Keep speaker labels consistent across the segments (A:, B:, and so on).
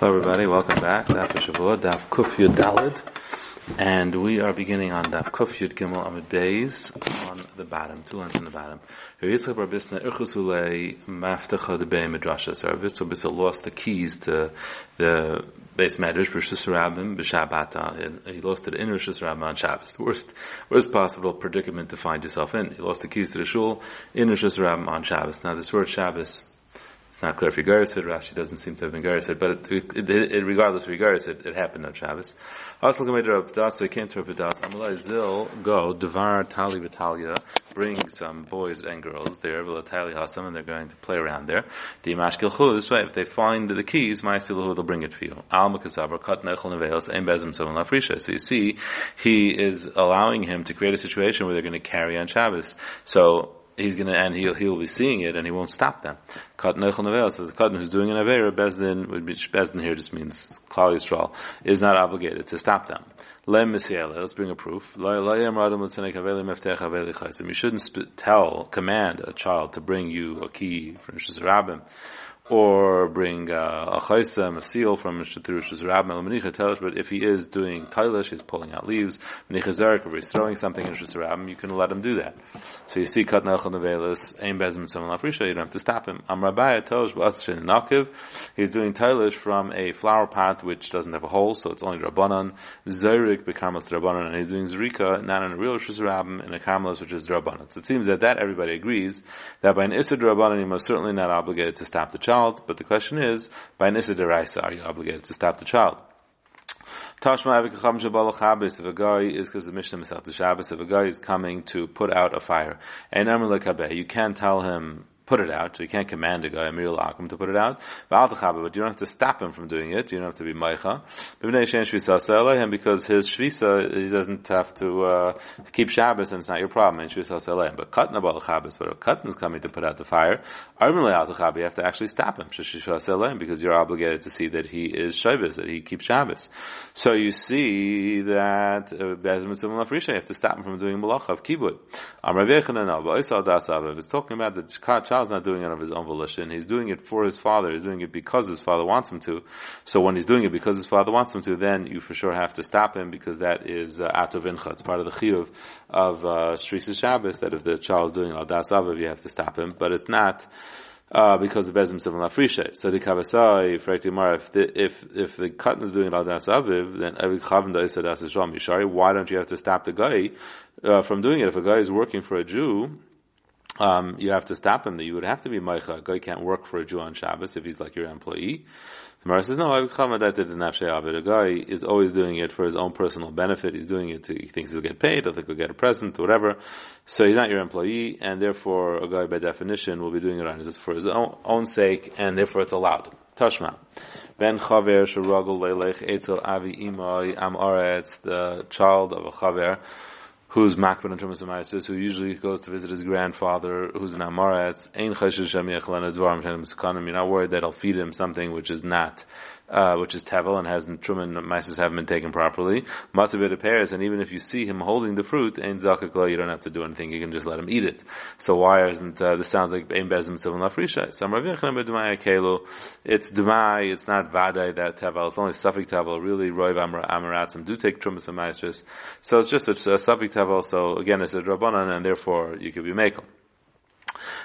A: Hello everybody, welcome back. Daf Shavua, Daf Kuf Yud Dalid. And we are beginning on Daf Kuf Yud Gimel Amid Beis on the bottom, two lines on the bottom. Yitzchak Bar Bisna Irchusule Maftecha de Bey Midrasha. So Rabbi Bisna lost the keys to the beis medrash Rishus Rabbim b'Shabbat. He lost it in Rishus Rabbim on Shabbos. Worst, worst possible predicament to find yourself in. He lost the keys to the shul in Rishus Rabbim on Shabbos. Now this word Shabbos it's not clear if Yigaris said, Rashi doesn't seem to have been Garis but it, it, it, regardless of Yigaris it, it happened on Shabbos. Also, so he came to Rabbi Pedas, Amalai Zil, go, Devar Tali Vitalia, bring some boys and girls there, Vilatali Hasam, and they're going to play around there. The Mashkilchu, this way, if they find the keys, Maisilahu, they'll bring it for you. Al Makasabra, Kat Nechel Neveos, Ein Bezim Lafrisha. So you see, he is allowing him to create a situation where they're going to carry on Shabbos. So, he's gonna, and he'll, he'll be seeing it and he won't stop them. Katan Echel Nevel says the Katan who's doing an Avera, Bezdin, would be, Bezdin here just means Klal Yisrael, is not obligated to stop them. Lem let's bring a proof. You shouldn't tell, command a child to bring you a key for Rabbim or bring uh, a chaysem, a seal from Shatirush's Rabbi Menicha tells, but if he is doing tailish, he's pulling out leaves, Menicha Zarek, or he's throwing something in Rabbi, you can let him do that. So you see Kat Nelchon Nevelis, Ein Bezim Someone Lafrisha, you don't have to stop him. Am Rabbi tells, B'asashin Nakiv, he's doing tailish from a flower pot which doesn't have a hole, so it's only Rabbanan, Zarik bekarmas Rabbanan, and he's doing Zrika, not in a real Shus Rabbi, in a karmelis which is Rabbanan. So it seems that that everybody agrees, that by an Issa Rabbanan, he most certainly not obligated to stop the child, child, but the question is, by Nisa Deraisa, are you obligated to stop the child? Tashma if a guy is because the Mishnah the Shabbos, if a guy is coming to put out a fire, and you can't tell him put it out. So you can't command a guy, Amir Lakum, to put it out. But you don't have to stop him from doing it. You don't have to be Maicha. And because his Shvisa, he doesn't have to uh, keep Shabbos and it's not your problem. But Katna Bal Shabbos, but if is coming to put out the fire, you have to actually stop him. Because you're obligated to see that he is Shabbos, that he keeps Shabbos. So you see that uh, you have to stop him from doing Malacha of Kibbut. It's talking about the child child's not doing it of his own volition. He's doing it for his father. He's doing it because his father wants him to. So when he's doing it because his father wants him to, then you for sure have to stop him because that is uh, incha. It's part of the chiyuv of uh, Shris Shabbos that if the child is doing al das aviv, you have to stop him. But it's not. Uh, because of Bezim Seven Lafrisha. So the Kavasai, Frekti Mar, if the, if, if the Katan is doing Al Das Aviv, then every Chavim Da Isa Yishari, why don't you have to stop the guy, uh, from doing it? If a guy is working for a Jew, um, you have to stop him. That you would have to be meicha. A guy can't work for a Jew on Shabbos if he's like your employee. The Mara says, no, I A guy is always doing it for his own personal benefit. He's doing it to, he thinks he'll get paid, or think he'll get a present, or whatever. So he's not your employee, and therefore a guy by definition will be doing it on his, for his own, own sake, and therefore it's allowed. Tashma. Ben chaver shuragul leilech etel avi imai am the child of a chaver, who's in terms of Maisis, who usually goes to visit his grandfather, who's an Amaretz, Ein Cheshish Shem Yechlan Advarim Shem You're not worried that I'll feed him something which is not uh, which is tevel and hasn't truman mices haven't been taken properly. Matzah Paris, and even if you see him holding the fruit, ain't zakakla, you don't have to do anything. You can just let him eat it. So why isn't uh, this sounds like ein bezim tivon lafrisha? Some Rav Yechon b'dumai kelu. It's dumai. It's not vaday that tevel. It's only suffik tevel. Really, roiv amaratzim do take trumas and maestris. So it's just a, a suffik tevel. So again, it's a drabanan, and therefore you could be makel.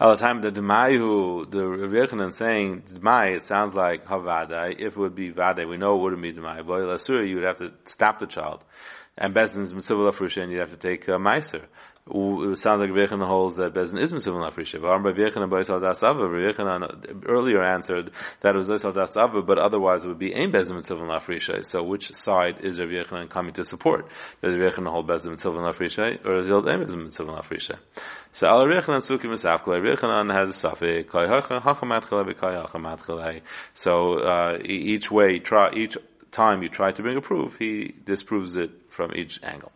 A: All the time the Demayu, the Revichanan saying Demai, it sounds like Havadai. If it would be Vadai, we know it wouldn't be Demai. But Lasura, you would have to stop the child. And Bezdin's Mitzvah Frusha, you'd have to take a Meiser it sounds like Rechanan holds that Bezin is Mitzvah Lafrisha. Rechanan earlier answered that it was Oisal Das Ava, but otherwise it would be Ein Bezin Mitzvah Lafrisha. So which side is Rav coming to support? Does Rav Yechanan hold Bezin Mitzvah Lafrisha, or is he hold Ein Bezin Mitzvah Lafrisha? So Al Rechanan Sukim Misafkele, Rechanan has a suffix, Kai Kai. So, uh, each way, try, each time you try to bring a proof, he disproves it from each angle.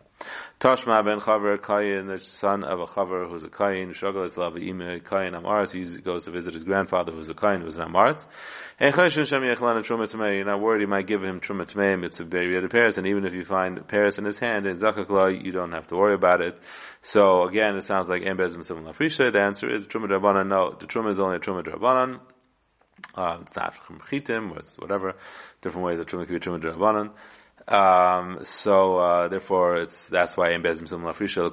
A: Tashma ben Chaver Kayin, the son of a Chaver who's a Kayin, Shogol is Lava Ime Kayin Amaretz, he goes to visit his grandfather who's a Kayin, who's an Amaretz. And Chayshun Shem Yechlan Truma Tmei, you're not worried he might give him Truma Tmei, it's a other Paris, and even if you find Paris in his hand in Zakakla, you don't have to worry about it. So again, it sounds like Embez Mitzvah Lafrisha, the answer is Truma Drabanan, no, the Truma is only a Truma Drabanan, Uh, it's not chitim, whatever, different ways of truma kibbutz truma drabanan. Um, so uh, therefore, it's that's why in bezim lafrisha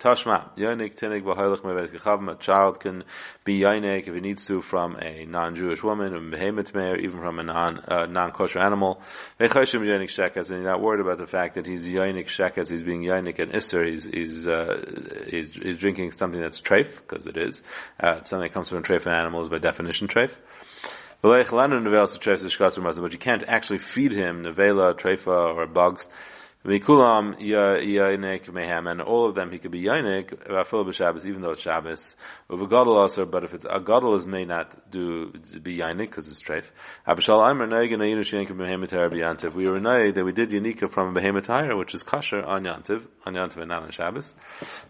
A: tashma yonik meves gechavim. A child can be yonik if he needs to from a non-Jewish woman, a behemoth mayor, even from a non uh, non-kosher animal. Vechayshim yonik shekas, and you're not worried about the fact that he's yonik shekas. He's being yonik and ister. He's he's, uh, he's he's drinking something that's treif because it is uh, something that comes from treif animal is by definition treif. But you can't actually feed him nevela, trefa, or bugs Mikulam Yainik Mehem, and all of them he could be Yainik, Rafil B'Shabbos, even though it's Shabbos. Uvagadol also, but if it's a Gadol is may not do be Yainik because it's treif. Abba Shaul Aimer Naig and Ayinu Shenik Behemoth Yantiv. We were Naig that we did Yanika from a Behemoth which is kosher on Yantiv, on Yantiv and not on Shabbos.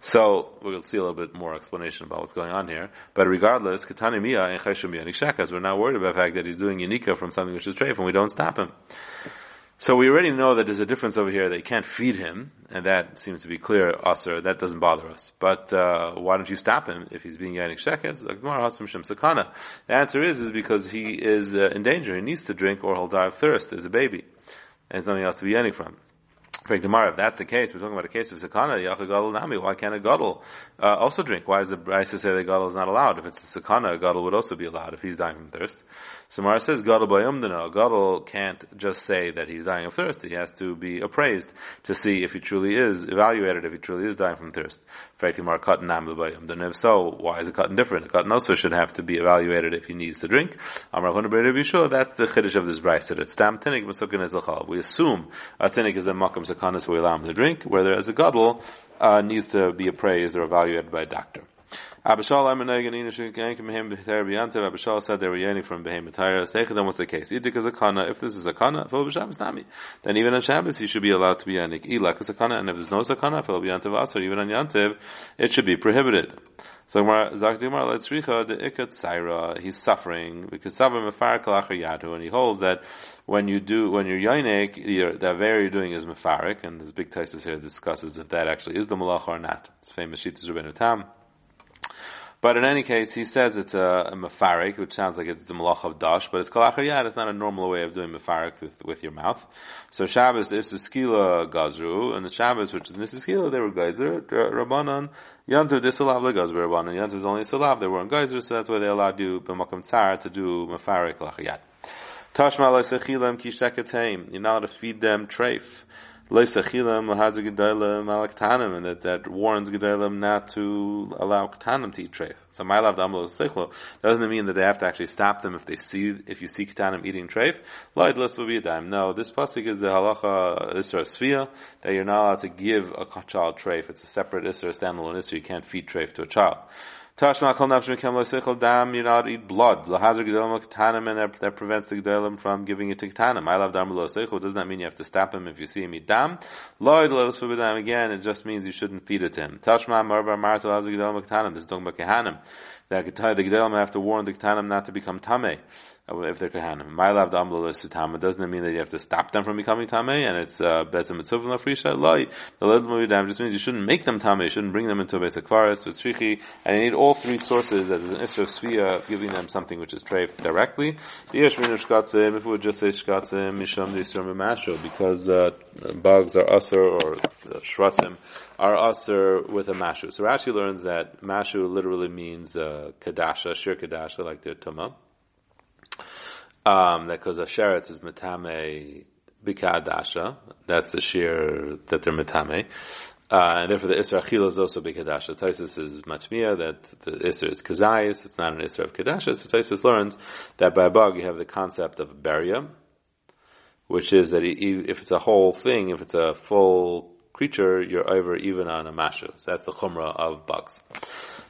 A: So we'll see a little bit more explanation about what's going on here. But regardless, Katani Mia and Cheshim Yanik Shakas, we're not worried about the fact that he's doing Yanika from something which is treif and we don't stop him. So we already know that there's a difference over here. They can't feed him, and that seems to be clear, Aser. That doesn't bother us. But uh, why don't you stop him if he's being Yanik Shekes? The answer is is because he is uh, in danger. He needs to drink, or he'll die of thirst as a baby, and there's nothing else to be Yanik from. For Gemara, if that's the case, we're talking about a case of sakana, yacha nami. Why can't a gadol uh, also drink? Why is the Brisa say that gadol is not allowed? If it's a sakana, a gadol would also be allowed if he's dying from thirst. So Mara says, Gadol bayumdana. Gadol can't just say that he's dying of thirst. He has to be appraised to see if he truly is, evaluated if he truly is dying from thirst. Frankly, cotton If so, why is a cotton different? A cotton also should have to be evaluated if he needs to drink. Amar Sure, that's the chiddush of this brayse that it's dam tinik masukin is. We assume a tinik is a makam sakanis, we allow him to drink, whereas a gadol uh, needs to be appraised or evaluated by a doctor. Abba Shaul Amenegan Yankim Behem Beher Biyantev. Abishal said they were yearning from Behem Betayra. Them what's the case? Idik is a kana. If this is a kana, Nami. Then even on Shabbos he should be allowed to be Yanik. Ilak is a kana, and if there's no sakana, even on Yantev, it should be prohibited. So Zakdimar let's richa the ikat saira. He's suffering because savar mefar kalachar yadu, and he holds that when you do when you're yonik, the very you're doing is mefarik, and this big Taisus here discusses if that actually is the malach or not. It's famous Shitas Rabbeinu Tam. But in any case, he says it's a, a mafarik, which sounds like it's the malach of dash, but it's kalachar It's not a normal way of doing mafarik with, with your mouth. So Shabbos, this is skila gazru, and the Shabbos, which is this is skila, they were geyser, rabbanon, yantiv disalav legazru rabbanon, yantiv is only salav, they weren't geyser, so that's why they allowed you b'makam tzar to do mafarik kalachar Tashma lo sechilam ki You're not allowed to feed them treif and that, that warns Gedalim not to allow Ketanim to eat treif. So my love Amlo Sechlo doesn't mean that they have to actually stop them if they see if you see Ketanim eating treif. Light list will be a dime. No, this pasuk is the halacha Isra Sfia that you're not allowed to give a child treif. It's a separate Isra standalone Isra. You can't feed treif to a child. Tashma kol nafshim kem loisichel dam, you're not eat blood. Lahazar gedolim ktanim, and that, that prevents the gedolim from giving it to ktanim. I love dam loisichel, does not mean you have to stop him if you see him eat dam. Loid lois dam again, it just means you shouldn't feed it to him. Tashma marva marta lahazar gedolim ktanim, this is talking about kehanim. That the gedolim have to warn the ktanim not to become tameh if they're kahanim. My love the amla doesn't mean that you have to stop them from becoming tamei, and it's uh, bezim mitzvah lafrisha loi. The ledl just means you shouldn't make them tamei, you shouldn't bring them into a basic forest with trichi, and you need all three sources that is an isra svia giving them something which is treif directly. If it would just say shkatzim misham masho because uh, bugs are usher or uh, shratzim are usher with a mashu. So Rashi learns that mashu literally means uh, kadasha, shir kadasha, like their tumah. Um, that because a is metame bikadasha. That's the shear that they're metame. Uh, and therefore the Isra Achila is also Bikadasha. Taisus is Matmiya, that the Isra is Kazayas, it's not an Isra of Kadasha. So Taisus learns that by bug you have the concept of Beria, which is that if it's a whole thing, if it's a full creature, you're over even on a mashu. So that's the chumrah of bugs.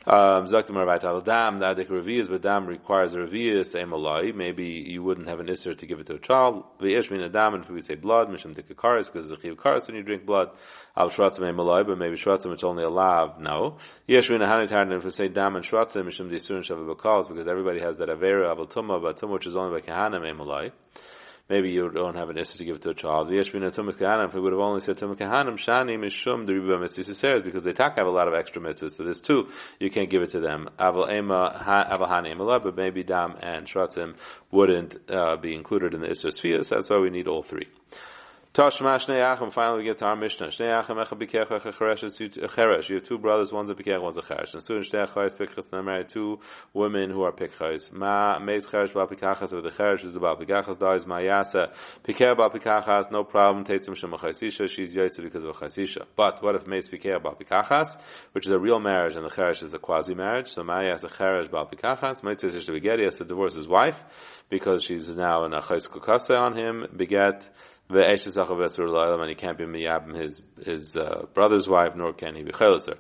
A: Um, Dam, the Adik Revius, but Dam requires a Revius, Emalai. Maybe you wouldn't have an Isser to give it to a child. V'yesh min Adam, and if we say blood, Misham Dikakaris, because it's a Chiv Karis when you drink blood. Al Shratzim Emalai, but maybe Shratzim it's only a lav, no. Yesh min Hanitar, and if we say Dam and Shratzim, Misham Disur and Shavah Bakals, because everybody has that Avera, Aval Tumma, but Tumma which is only by Kahanim Emalai. Maybe you don't have an issa to give it to a child. If we would have only said Tumah Kahanim, Shani Mishum Deriba Mitzvah because they talk have a lot of extra mitzvahs. So there's two, you can't give it to them. Ema, but maybe Dam and Shratzim wouldn't uh, be included in the Isser Spheres. That's why we need all three. Tashma Shnei Achim, finally we get to our Mishnah. Shnei Achim, Echa Bikech, Echa uh, Cheresh, You have two brothers, one's a Bikech, one's a Cheresh. And soon Shnei Achayis Pikchas, they married two women who are Pikchais. Ma, Meis Cheresh, Bal Pikachas, of the Cheresh, who's the Bal Pikachas, dies, Ma Yasa, Pikech Bal Pikachas, no problem, Teitzim Shem Chaisisha, she's Yaitza because of Chaisisha. But what if Meis Pikech Bal Pikachas, which is a real marriage, and the Cheresh is a quasi-marriage, so Ma Yasa Cheresh Bal Pikachas, Meis Yish Beget, has to divorce his wife, because she's now in a Chais Kukase on him, Beget, the and he can't be miyabim his his uh, brother's wife, nor can he be cheloser.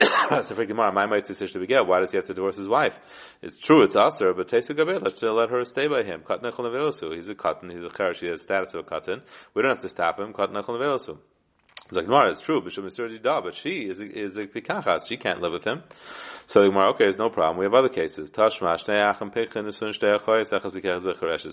A: so for Gemara, my might say to begin. Why does he have to divorce his wife? It's true, it's aser, but Tesa Gabel, let's let her stay by him. He's a katan, he's a cherish, he has status of a katan. We don't have to stop him. It's like Gemara, it's true, but she is is a pikachas. She can't live with him. So the Gemara, okay, it's no problem. We have other cases. Tashma,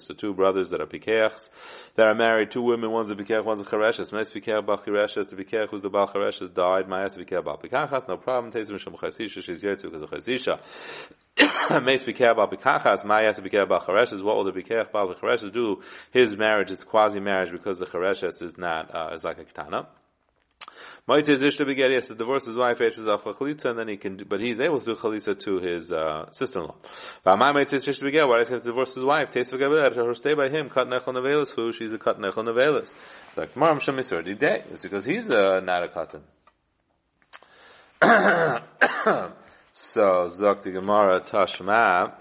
A: The two brothers that are pikachs, that are married, two women, one's a pikach, one's a chareshes. Mes pikach bal chareshes, the pikach who's the bal chareshes died, mayas pikach bal pikachas, no problem. Tezim shem chasisha, she's yetzu because of chasisha. Mes pikach bal pikachas, mayas pikach bal chareshes. What will the pikach bal chareshes do? His marriage is quasi-marriage because the chareshes is not, uh, is like a ketana. Moitz is to be get yes to divorce his wife Eshes off chalitza and then he can do, but he's able to do chalitza to his uh, sister-in-law. Why does he have to divorce his wife? Taste her stay by him cut nechol nevelis who she's a cut nechol nevelis. Like Maram Shamisur day it's because he's uh, not a cotton. so Zok the Gemara Tashma.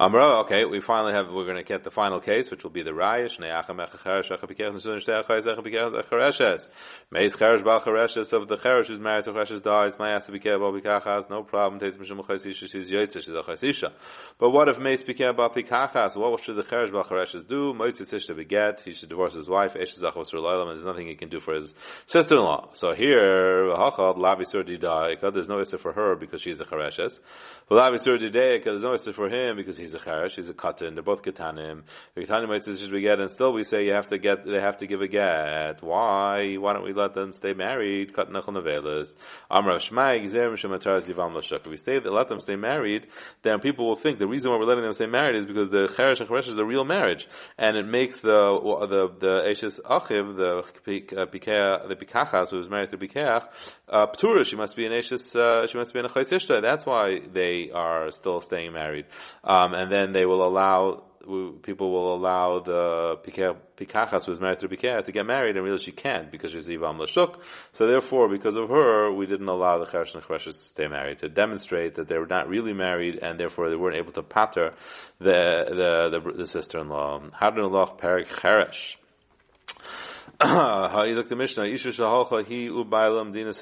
A: Amra, okay, we finally have, we're going to get the final case, which will be the Raya, Shnei Acham Echacheresh, Echapikech, Nesun Shtei Achayz, Echareshes. Meis Cheresh Bal Chereshes, of the Cheresh who's married to Chereshes dies, Mayas Bikech Bal Bikachas, no problem, Teis Mishum Chaysisha, she's Yoitze, she's a Chaysisha. But what if Meis Bikech Bal Bikachas, what should the Cheresh Bal Chereshes do? Moitzis to beget, he should divorce his wife, Esh Zachos Rulaylam, and there's nothing he can do for his sister-in-law. So here, Hachad, Lavi Sur Didaika, there's no Issa for her because she's a Chereshes. Lavi Sur Didaika, there's no Issa for him because he's a cheresh, he's a katan, they're both katanim. The katanim might say we get, and still we say you have to get, they have to give a get. Why? Why don't we let them stay married? Katan nechol nevelas. Amrav shmai gzerim shemataras yivam l'shuk. If we stay, let them stay married, then people will think the reason why we're letting them stay married is because the cheresh and cheresh is a real marriage, and it makes the the the eshes achiv the pikach the pikachas who is married to pikach uh, ptura. She must be an eshes. Uh, she must be an a That's why they are still staying married, um, and then they will allow people will allow the pikachas who is married to Pikach to get married, and really she can't because she's Ivam Lashuk. So therefore, because of her, we didn't allow the Cheresh and Cheresh to stay married to demonstrate that they were not really married, and therefore they weren't able to patter the the, the, the sister-in-law. Hadron Allah Perik Cheresh. the Mishnah, he dina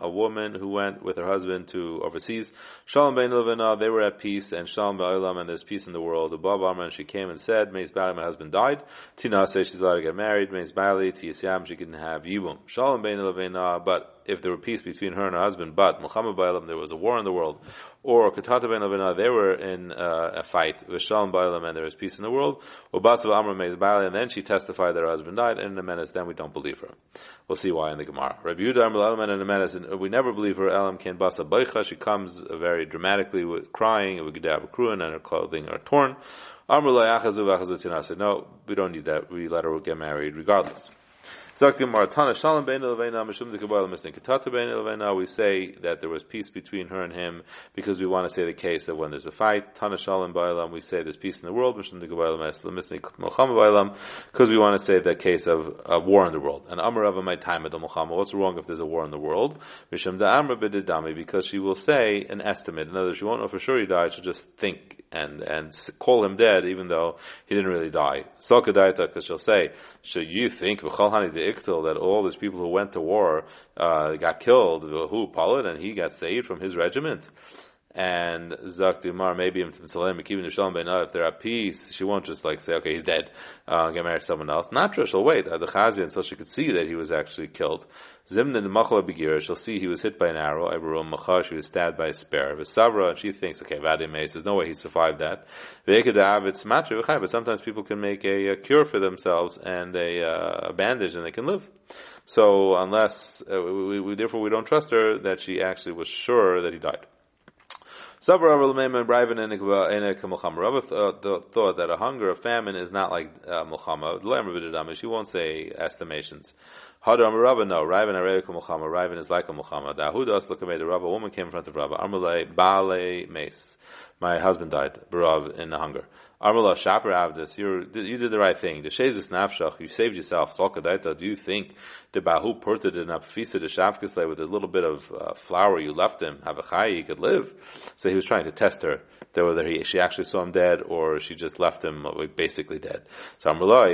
A: a woman who went with her husband to overseas. Shalom ben Levina, they were at peace, and Shalom ba'ilam, and there's peace in the world. Above Amr, and she came and said, Meis Bali, my husband died. Tina says she's allowed to get married. Meis Bali, she can have Yibum. Shalom ben Levina, but if there were peace between her and her husband, but Mulchama Bailam, there was a war in the world, or Katata ben Avina, they were in uh, a fight with Shalom Bailam and there was peace in the world, Ubasav Amr Meiz Bali, and then she testified that her husband died, and in a menace, then we don't believe her. We'll see why in the Gemara. Rabbi Yudah Amr Elam in a menace, and we never believe her, Elam Ken Basa Baicha, she comes very dramatically with crying, with Gedab Kruin, and her clothing are torn. Amr No, we don't need that. We let her get married regardless. We say that there was peace between her and him because we want to say the case that when there's a fight, Tana Shalom Bailam, we say there's peace in the world, because we want to say the case of a war in the world. And Amar my time at the what's wrong if there's a war in the world? Because she will say an estimate. In other words, she won't know for sure he died, she'll just think and, and call him dead even though he didn't really die. Because she'll say, should you think that all these people who went to war uh, got killed, who Paulin, and he got saved from his regiment. And Zak Dumar, maybe if they're at peace, she won't just like say, okay, he's dead, uh, get married to someone else. Not true, she'll wait, uh, the Chazia, until she could see that he was actually killed. Zimna the Machla Begira, she'll see he was hit by an arrow, Ibarum Machar, she was stabbed by a spear. Savra, and she thinks, okay, Vadim there's no way he survived that. But sometimes people can make a, a cure for themselves and a, uh, a bandage and they can live. So unless, uh, we, we, therefore we don't trust her that she actually was sure that he died. Sabra thought that a hunger, a famine is not like uh, mulchama. She won't say estimations. Hadar Rava, no. Raven Arevik Mulchama. Raven is like a Mulchama. Dahudas look at the Rava. A woman came in front of Rava. Amrle Bale Mace. My husband died. In the hunger. Armala Shaper Avdis, you did the right thing. The Shezus Nafshach, you saved yourself. Do you think the Bahu Purta did not fisa the Shavkisle with a little bit of uh, flour you left him, have a chai, he could live? So he was trying to test her, that whether he, she actually saw him dead or she just left him uh, basically dead. So Armala,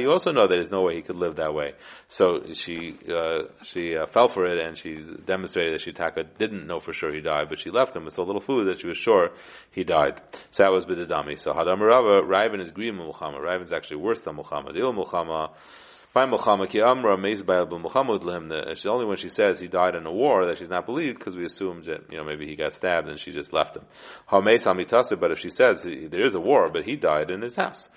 A: you also know that there's no way he could live that way. So she, uh, she uh, fell for it and she demonstrated that she taka didn't know for sure he died, but she left him with so little food that she was sure he died. So that was bidadami. So Hadam Rava, Raven is green Mulchama. Raven is actually worse than amazed by Mulchama. It's only when she says he died in a war that she's not believed because we assumed that you know maybe he got stabbed and she just left him. But if she says there is a war, but he died in his house.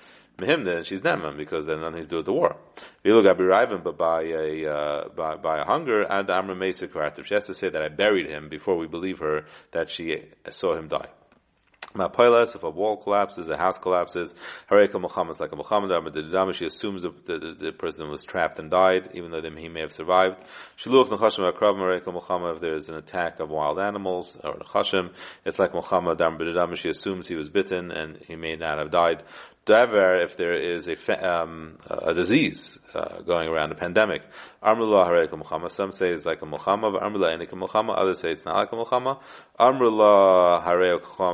A: Him then she's Neman because then nothing to do with the war. Vilu Gabi but by a uh, by, by a hunger and Amra Mesa She has to say that I buried him before we believe her that she saw him die. Mapilas, if a wall collapses, a house collapses, Hareka Mulchama is like a Mulchama, she assumes the, the, the, person was trapped and died, even though he may have survived. Shiluch Nechashim Akrav Hareka Mulchama, if there's an attack of wild animals, or Nechashim, it's like Mulchama, she assumes he was bitten and he may not have died. Davar, if there is a, um, a disease uh, going around, a pandemic, some say it's like a Mulchama, others say it's not like a Mulchama.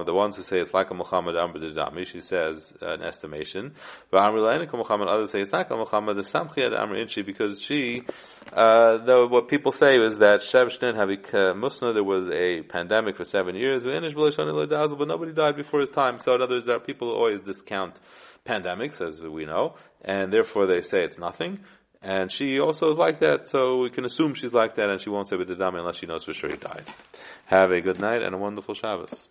A: The ones who say it's like a Mulchama, Amr she says an estimation. But others say it's not like a Mulchama, the Samchiyat Amr Inchi, because she, uh, though what people say is that Shev Shnin Havik uh, Musna, there was a pandemic for seven years, but nobody died before his time. So in other words, there are people who always discount pandemics, as we know, and therefore they say it's nothing. And she also is like that, so we can assume she's like that, and she won't say b'dadami unless she knows for sure he died. Have a good night and a wonderful Shabbos.